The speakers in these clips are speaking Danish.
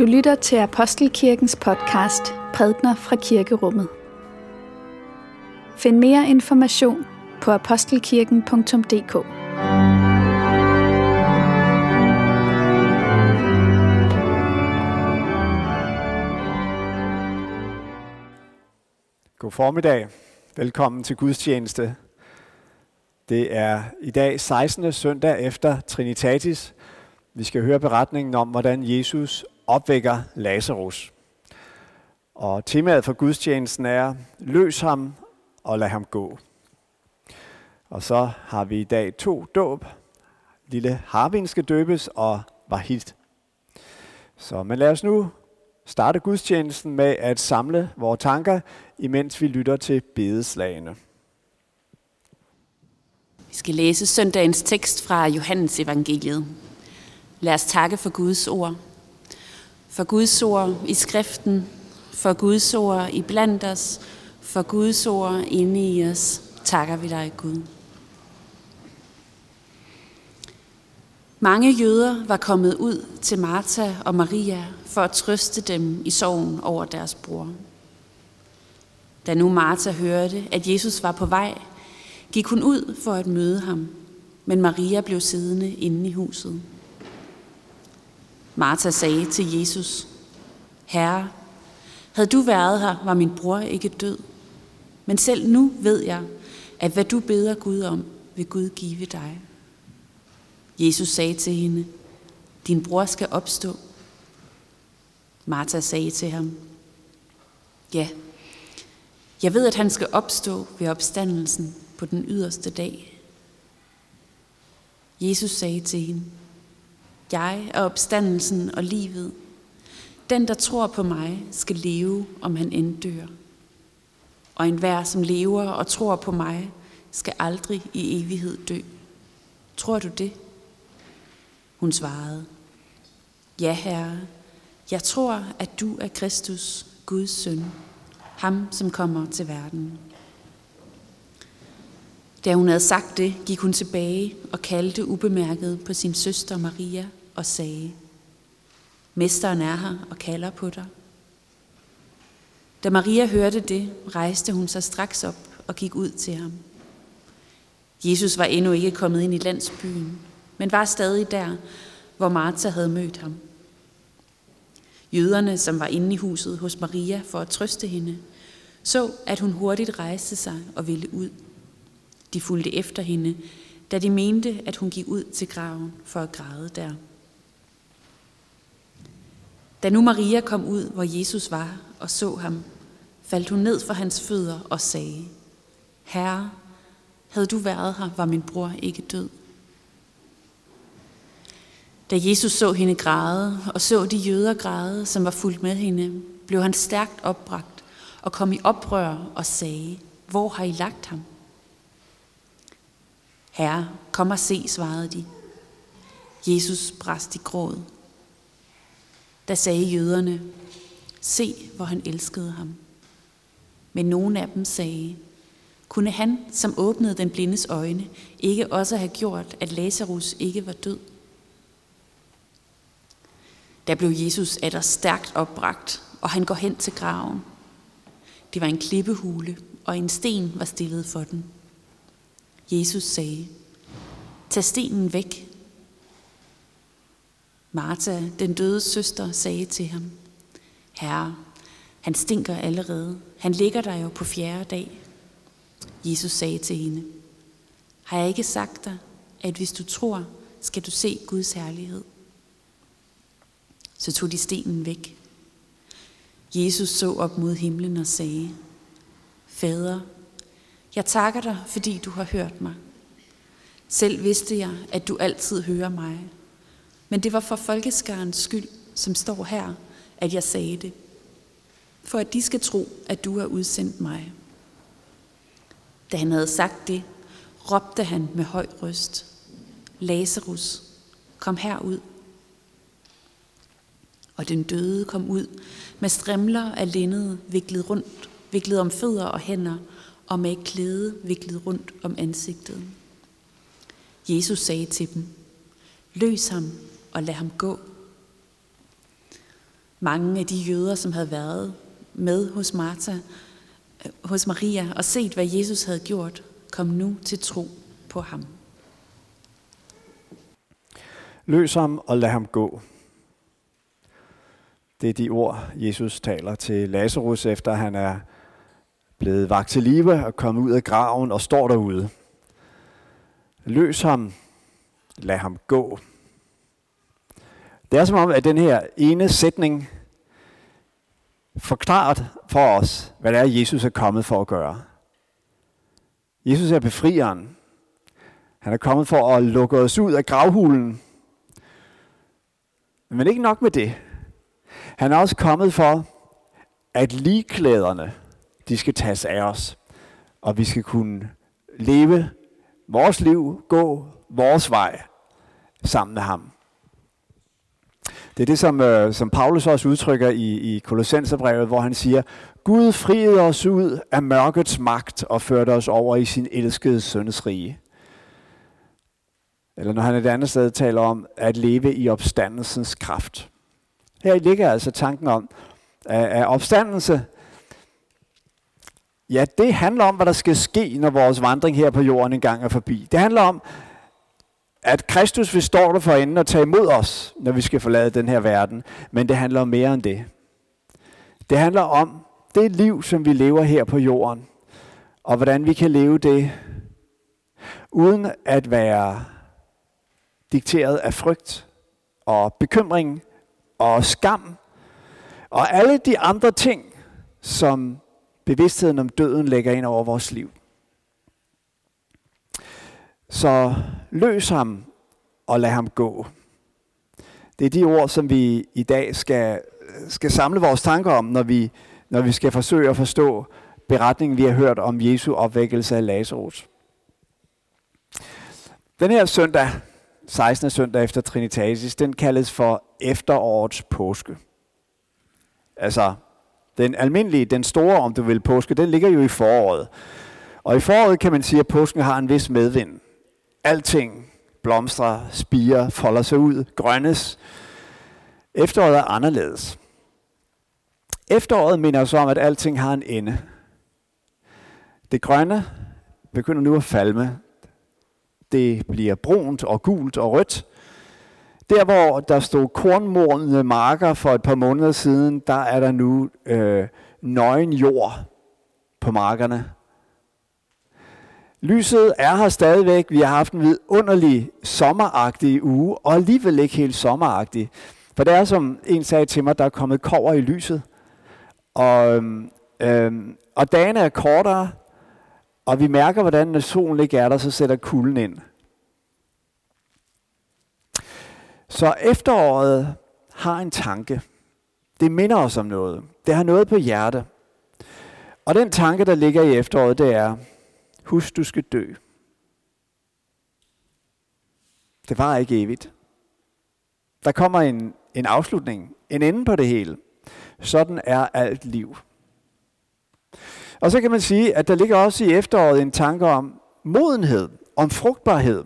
Du lytter til Apostelkirkens podcast Prædner fra Kirkerummet. Find mere information på apostelkirken.dk. God formiddag. Velkommen til gudstjeneste. Det er i dag 16. søndag efter Trinitatis. Vi skal høre beretningen om, hvordan Jesus opvækker Lazarus. Og temaet for gudstjenesten er, løs ham og lad ham gå. Og så har vi i dag to dåb. Lille Harvin skal døbes og Vahid. Så men lad os nu starte gudstjenesten med at samle vores tanker, imens vi lytter til bedeslagene. Vi skal læse søndagens tekst fra Johannes evangeliet. Lad os takke for Guds ord. For Guds ord i skriften, for Guds ord i blandt os, for Guds ord inde i os, takker vi dig, Gud. Mange jøder var kommet ud til Martha og Maria for at trøste dem i sorgen over deres bror. Da nu Martha hørte, at Jesus var på vej, gik hun ud for at møde ham, men Maria blev siddende inde i huset. Martha sagde til Jesus, Herre, havde du været her, var min bror ikke død. Men selv nu ved jeg, at hvad du beder Gud om, vil Gud give dig. Jesus sagde til hende, din bror skal opstå. Martha sagde til ham, ja, jeg ved, at han skal opstå ved opstandelsen på den yderste dag. Jesus sagde til hende, jeg er opstandelsen og livet. Den, der tror på mig, skal leve, om han end dør. Og enhver, som lever og tror på mig, skal aldrig i evighed dø. Tror du det? Hun svarede, Ja, Herre, jeg tror, at du er Kristus, Guds søn, ham, som kommer til verden. Da hun havde sagt det, gik hun tilbage og kaldte ubemærket på sin søster Maria og sagde, Mesteren er her og kalder på dig. Da Maria hørte det, rejste hun sig straks op og gik ud til ham. Jesus var endnu ikke kommet ind i landsbyen, men var stadig der, hvor Martha havde mødt ham. Jøderne, som var inde i huset hos Maria for at trøste hende, så, at hun hurtigt rejste sig og ville ud. De fulgte efter hende, da de mente, at hun gik ud til graven for at græde der. Da nu Maria kom ud, hvor Jesus var og så ham, faldt hun ned for hans fødder og sagde, Herre, havde du været her, var min bror ikke død. Da Jesus så hende græde og så de jøder græde, som var fuldt med hende, blev han stærkt opbragt og kom i oprør og sagde, hvor har I lagt ham? Herre, kom og se, svarede de. Jesus brast i gråd. Da sagde jøderne, se, hvor han elskede ham. Men nogle af dem sagde, kunne han, som åbnede den blindes øjne, ikke også have gjort, at Lazarus ikke var død? Der blev Jesus der stærkt opbragt, og han går hen til graven. Det var en klippehule, og en sten var stillet for den. Jesus sagde, tag stenen væk. Martha, den døde søster, sagde til ham, Herre, han stinker allerede. Han ligger der jo på fjerde dag. Jesus sagde til hende, har jeg ikke sagt dig, at hvis du tror, skal du se Guds herlighed? Så tog de stenen væk. Jesus så op mod himlen og sagde, Fader, jeg takker dig, fordi du har hørt mig. Selv vidste jeg, at du altid hører mig. Men det var for folkeskarens skyld, som står her, at jeg sagde det. For at de skal tro, at du har udsendt mig. Da han havde sagt det, råbte han med høj røst, Lazarus, kom herud. Og den døde kom ud med strimler af linned viklet rundt, viklet om fødder og hænder, og med et klæde viklet rundt om ansigtet. Jesus sagde til dem, løs ham og lad ham gå. Mange af de jøder, som havde været med hos Martha, øh, hos Maria og set, hvad Jesus havde gjort, kom nu til tro på ham. Løs ham og lad ham gå. Det er de ord, Jesus taler til Lazarus, efter han er blevet vagt til live og kommet ud af graven og står derude. Løs ham, lad ham gå. Det er som om, at den her ene sætning forklaret for os, hvad det er, Jesus er kommet for at gøre. Jesus er befrieren. Han er kommet for at lukke os ud af gravhulen. Men ikke nok med det. Han er også kommet for, at ligeklæderne, de skal tages af os. Og vi skal kunne leve vores liv, gå vores vej sammen med ham. Det er det, som, øh, som Paulus også udtrykker i, i Kolossenserbrevet, hvor han siger, Gud friede os ud af mørkets magt og førte os over i sin elskede søndes rige. Eller når han et andet sted taler om at leve i opstandelsens kraft. Her ligger altså tanken om, at opstandelse, ja, det handler om, hvad der skal ske, når vores vandring her på jorden engang er forbi. Det handler om, at Kristus vil stå der for enden og tage imod os, når vi skal forlade den her verden. Men det handler om mere end det. Det handler om det liv, som vi lever her på jorden, og hvordan vi kan leve det, uden at være dikteret af frygt og bekymring og skam og alle de andre ting, som bevidstheden om døden lægger ind over vores liv. Så løs ham og lad ham gå. Det er de ord, som vi i dag skal, skal samle vores tanker om, når vi, når vi skal forsøge at forstå beretningen, vi har hørt om Jesu opvækkelse af Lazarus. Den her søndag, 16. søndag efter Trinitatis, den kaldes for efterårets påske. Altså, den almindelige, den store, om du vil, påske, den ligger jo i foråret. Og i foråret kan man sige, at påsken har en vis medvind. Alting blomstrer, spiger, folder sig ud, grønnes. Efteråret er anderledes. Efteråret minder os om, at alting har en ende. Det grønne begynder nu at falme. Det bliver brunt og gult og rødt. Der, hvor der stod kornmornede marker for et par måneder siden, der er der nu øh, nøgen jord på markerne. Lyset er her stadigvæk. Vi har haft en vidunderlig sommeragtig uge, og alligevel ikke helt sommeragtig. For det er, som en sagde til mig, der er kommet kover i lyset. Og, øhm, øhm, og dagene er kortere, og vi mærker, hvordan når solen ikke er der, så sætter kulden ind. Så efteråret har en tanke. Det minder os om noget. Det har noget på hjerte. Og den tanke, der ligger i efteråret, det er, Husk, du skal dø. Det var ikke evigt. Der kommer en, en afslutning, en ende på det hele. Sådan er alt liv. Og så kan man sige, at der ligger også i efteråret en tanke om modenhed, om frugtbarhed.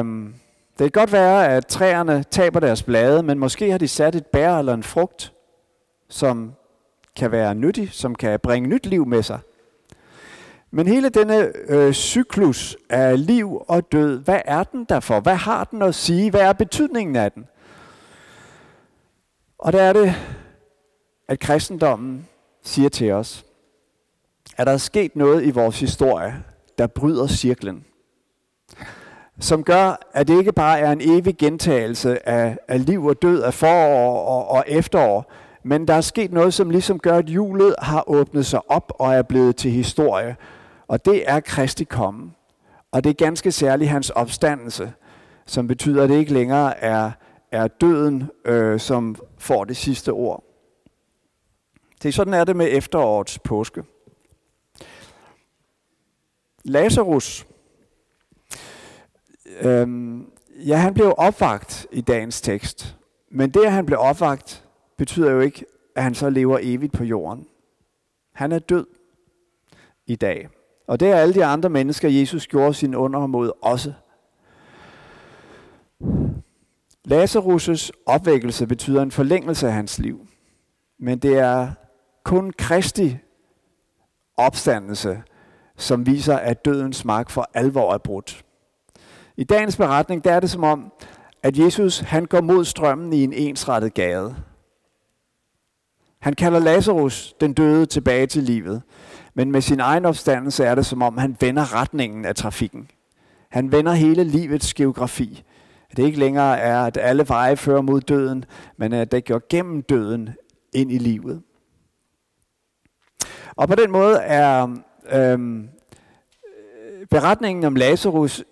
Um, det kan godt være, at træerne taber deres blade, men måske har de sat et bær eller en frugt, som kan være nyttig, som kan bringe nyt liv med sig. Men hele denne øh, cyklus af liv og død, hvad er den der for? Hvad har den at sige? Hvad er betydningen af den? Og der er det, at kristendommen siger til os, at der er sket noget i vores historie, der bryder cirklen. Som gør, at det ikke bare er en evig gentagelse af, af liv og død, af forår og, og efterår, men der er sket noget, som ligesom gør, at hjulet har åbnet sig op og er blevet til historie. Og det er Kristi komme. Og det er ganske særligt hans opstandelse, som betyder, at det ikke længere er, er døden, øh, som får det sidste ord. Det er sådan er det med efterårets påske. Lazarus, øhm, ja, han blev opvagt i dagens tekst. Men det, at han blev opvagt, betyder jo ikke, at han så lever evigt på jorden. Han er død i dag. Og det er alle de andre mennesker, Jesus gjorde sin under mod også. Lazarus' opvækkelse betyder en forlængelse af hans liv. Men det er kun Kristi opstandelse, som viser, at dødens magt for alvor er brudt. I dagens beretning der er det som om, at Jesus han går mod strømmen i en ensrettet gade. Han kalder Lazarus, den døde, tilbage til livet. Men med sin egen opstandelse er det som om, han vender retningen af trafikken. Han vender hele livets geografi. At det ikke længere er, at alle veje fører mod døden, men at det går gennem døden ind i livet. Og på den måde er øhm, beretningen om Lazarus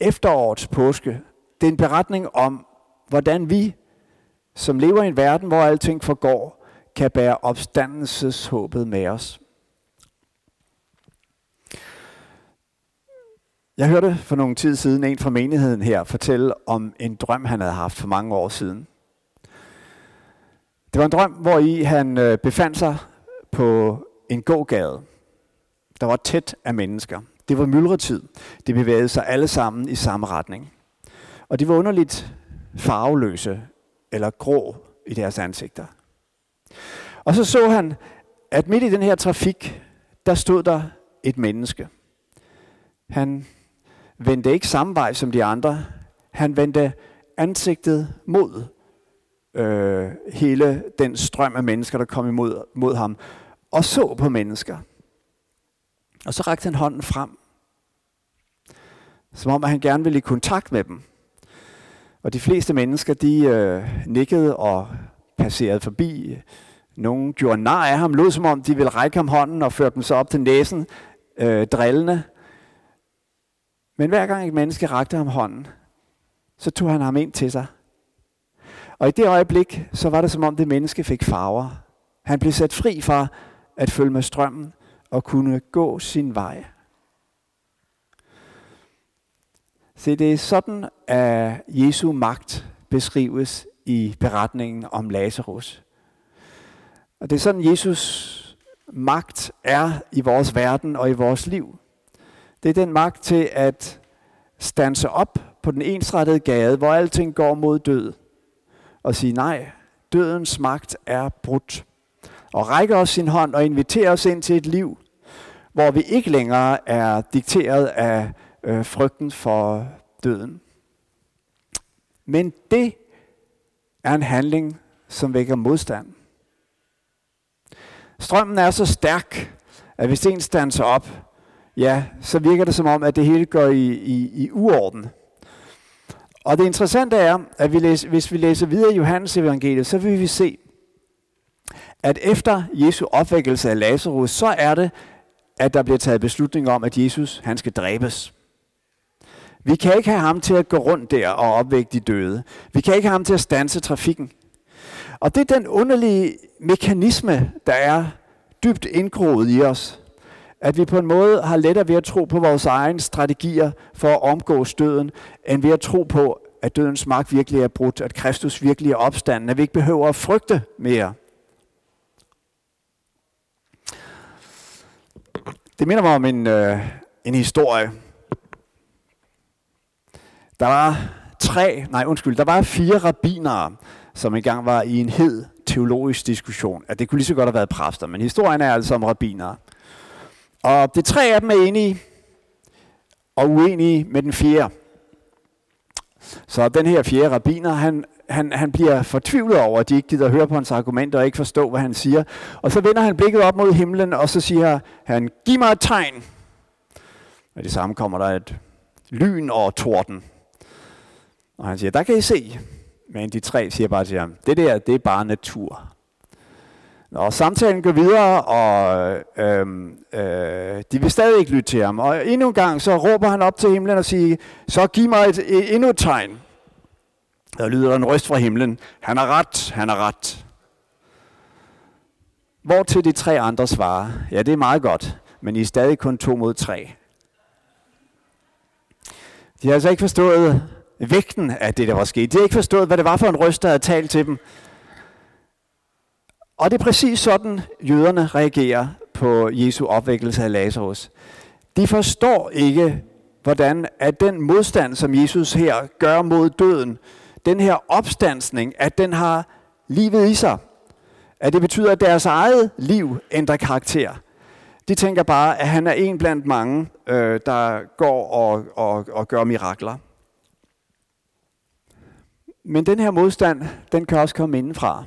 efterårets påske, det er en beretning om, hvordan vi, som lever i en verden, hvor alting forgår, kan bære opstandelseshåbet med os. Jeg hørte for nogle tid siden en fra menigheden her fortælle om en drøm, han havde haft for mange år siden. Det var en drøm, hvor i han øh, befandt sig på en gågade. Der var tæt af mennesker. Det var myldretid. De bevægede sig alle sammen i samme retning. Og de var underligt farveløse eller grå i deres ansigter. Og så så han, at midt i den her trafik, der stod der et menneske. Han vendte ikke samme vej som de andre. Han vendte ansigtet mod øh, hele den strøm af mennesker, der kom imod mod ham, og så på mennesker. Og så rakte han hånden frem, som om at han gerne ville i kontakt med dem. Og de fleste mennesker, de øh, nikkede og passerede forbi. Nogle gjorde nar af ham, lod som om de ville række ham hånden og føre dem så op til næsen, øh, drillende. Men hver gang et menneske rakte ham hånden, så tog han ham ind til sig. Og i det øjeblik, så var det som om det menneske fik farver. Han blev sat fri fra at følge med strømmen og kunne gå sin vej. Se, det er sådan, at Jesu magt beskrives i beretningen om Lazarus. Og det er sådan, Jesus magt er i vores verden og i vores liv. Det er den magt til at stanse op på den ensrettede gade, hvor alting går mod død, og sige nej, dødens magt er brudt. Og række os sin hånd og invitere os ind til et liv, hvor vi ikke længere er dikteret af øh, frygten for døden. Men det er en handling, som vækker modstand. Strømmen er så stærk, at hvis en standser op, ja, så virker det som om, at det hele går i, i, i uorden. Og det interessante er, at vi læser, hvis vi læser videre i Johannes evangeliet, så vil vi se, at efter Jesu opvækkelse af Lazarus, så er det, at der bliver taget beslutning om, at Jesus han skal dræbes. Vi kan ikke have ham til at gå rundt der og opvække de døde. Vi kan ikke have ham til at stanse trafikken. Og det er den underlige mekanisme, der er dybt indgroet i os. At vi på en måde har lettere ved at tro på vores egne strategier for at omgå døden, end ved at tro på, at dødens magt virkelig er brudt, at Kristus virkelig er opstanden, at vi ikke behøver at frygte mere. Det minder mig om en, øh, en historie. Der var tre, nej undskyld, der var fire rabbinere, som engang var i en hed teologisk diskussion. At det kunne lige så godt have været præster, men historien er altså om rabbinere. Og de tre af dem er enige og uenige med den fjerde. Så den her fjerde rabiner, han, han, han bliver fortvivlet over, at de ikke gider at høre på hans argumenter og ikke forstå, hvad han siger. Og så vender han blikket op mod himlen, og så siger han, giv mig et tegn. Og det samme kommer der et lyn og torden. Og han siger, der kan I se. Men de tre siger bare til ham, det der, det er bare natur. Og samtalen går videre, og øhm, øh, de vil stadig ikke lytte til ham. Og endnu en gang, så råber han op til himlen og siger, så giv mig et, et, endnu et tegn. Der lyder en røst fra himlen. Han har ret, han har ret. Hvor til de tre andre svarer, ja det er meget godt, men I er stadig kun to mod tre. De har altså ikke forstået vægten af det, der var sket. De havde ikke forstået, hvad det var for en røst, der havde talt til dem. Og det er præcis sådan, jøderne reagerer på Jesu opvækkelse af Lazarus. De forstår ikke hvordan at den modstand, som Jesus her gør mod døden, den her opstandsning, at den har livet i sig. At det betyder, at deres eget liv ændrer karakter. De tænker bare, at han er en blandt mange, øh, der går og, og, og gør mirakler. Men den her modstand, den kan også komme indenfra.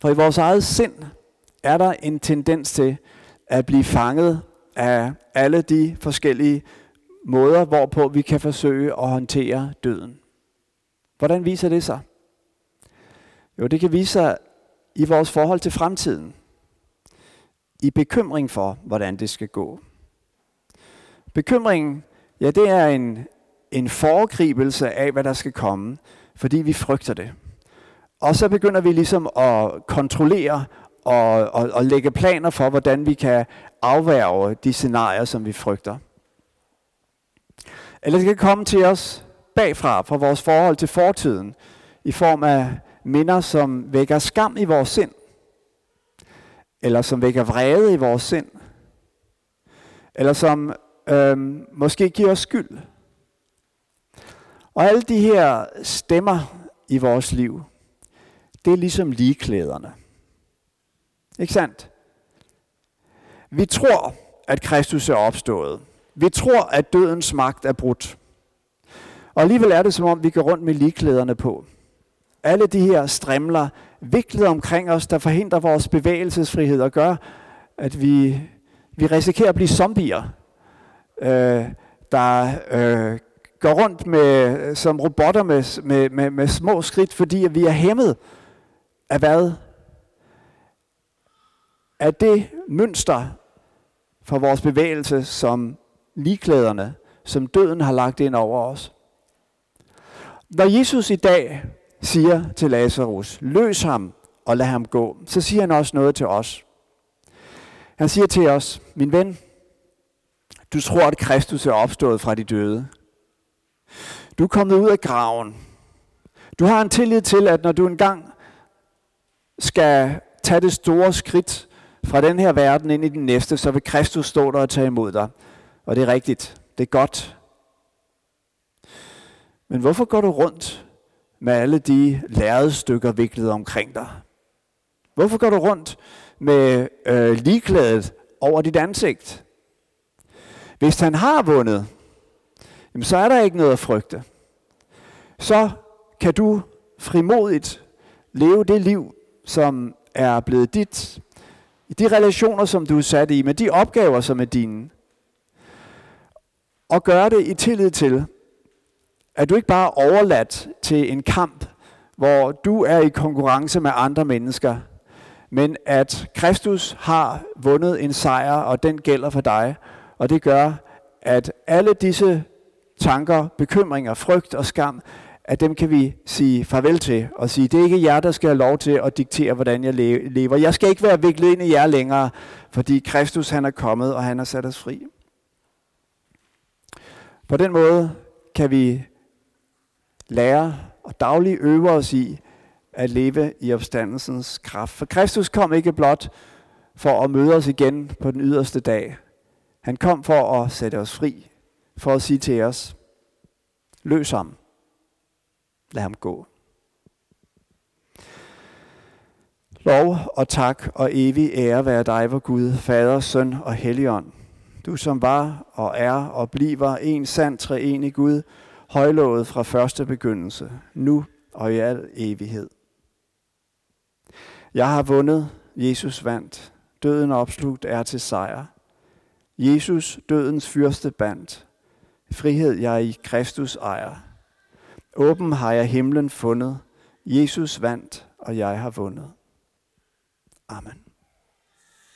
For i vores eget sind er der en tendens til at blive fanget af alle de forskellige måder, hvorpå vi kan forsøge at håndtere døden. Hvordan viser det sig? Jo, det kan vise sig i vores forhold til fremtiden. I bekymring for, hvordan det skal gå. Bekymringen, ja, det er en, en foregribelse af, hvad der skal komme, fordi vi frygter det. Og så begynder vi ligesom at kontrollere og, og, og lægge planer for, hvordan vi kan afværge de scenarier, som vi frygter. Eller det kan komme til os bagfra, fra vores forhold til fortiden, i form af minder, som vækker skam i vores sind, eller som vækker vrede i vores sind, eller som øhm, måske giver os skyld. Og alle de her stemmer i vores liv, det er ligesom ligeklæderne. Ikke sandt? Vi tror, at Kristus er opstået. Vi tror, at dødens magt er brudt. Og alligevel er det som om, vi går rundt med ligeklæderne på. Alle de her strimler viklet omkring os, der forhindrer vores bevægelsesfrihed og gør, at vi, vi risikerer at blive zombier, øh, der øh, går rundt med, som robotter med, med, med, med små skridt, fordi vi er hæmmet af hvad? Af det mønster for vores bevægelse, som ligeklæderne, som døden har lagt ind over os. Når Jesus i dag siger til Lazarus, løs ham og lad ham gå, så siger han også noget til os. Han siger til os, min ven, du tror, at Kristus er opstået fra de døde. Du er kommet ud af graven. Du har en tillid til, at når du engang skal tage det store skridt fra den her verden ind i den næste, så vil Kristus stå der og tage imod dig. Og det er rigtigt. Det er godt. Men hvorfor går du rundt med alle de lærede stykker viklet omkring dig? Hvorfor går du rundt med øh, ligeklædet over dit ansigt? Hvis han har vundet, jamen så er der ikke noget at frygte. Så kan du frimodigt leve det liv, som er blevet dit, i de relationer, som du er sat i, med de opgaver, som er dine. Og gøre det i tillid til, at du ikke bare er overladt til en kamp, hvor du er i konkurrence med andre mennesker, men at Kristus har vundet en sejr, og den gælder for dig. Og det gør, at alle disse tanker, bekymringer, frygt og skam, at dem kan vi sige farvel til og sige, det er ikke jer, der skal have lov til at diktere, hvordan jeg lever. Jeg skal ikke være viklet ind i jer længere, fordi Kristus han er kommet, og han har sat os fri. På den måde kan vi lære og dagligt øve os i at leve i opstandelsens kraft. For Kristus kom ikke blot for at møde os igen på den yderste dag. Han kom for at sætte os fri, for at sige til os, løs ham. Lad ham gå. Lov og tak og evig ære være dig, vor Gud, Fader, Søn og Helligånd. Du som var og er og bliver en sand treenig Gud, højlovet fra første begyndelse, nu og i al evighed. Jeg har vundet, Jesus vandt, døden opslugt er til sejr. Jesus, dødens fyrste band, frihed jeg i Kristus ejer. Åben har jeg himlen fundet, Jesus vandt, og jeg har vundet. Amen.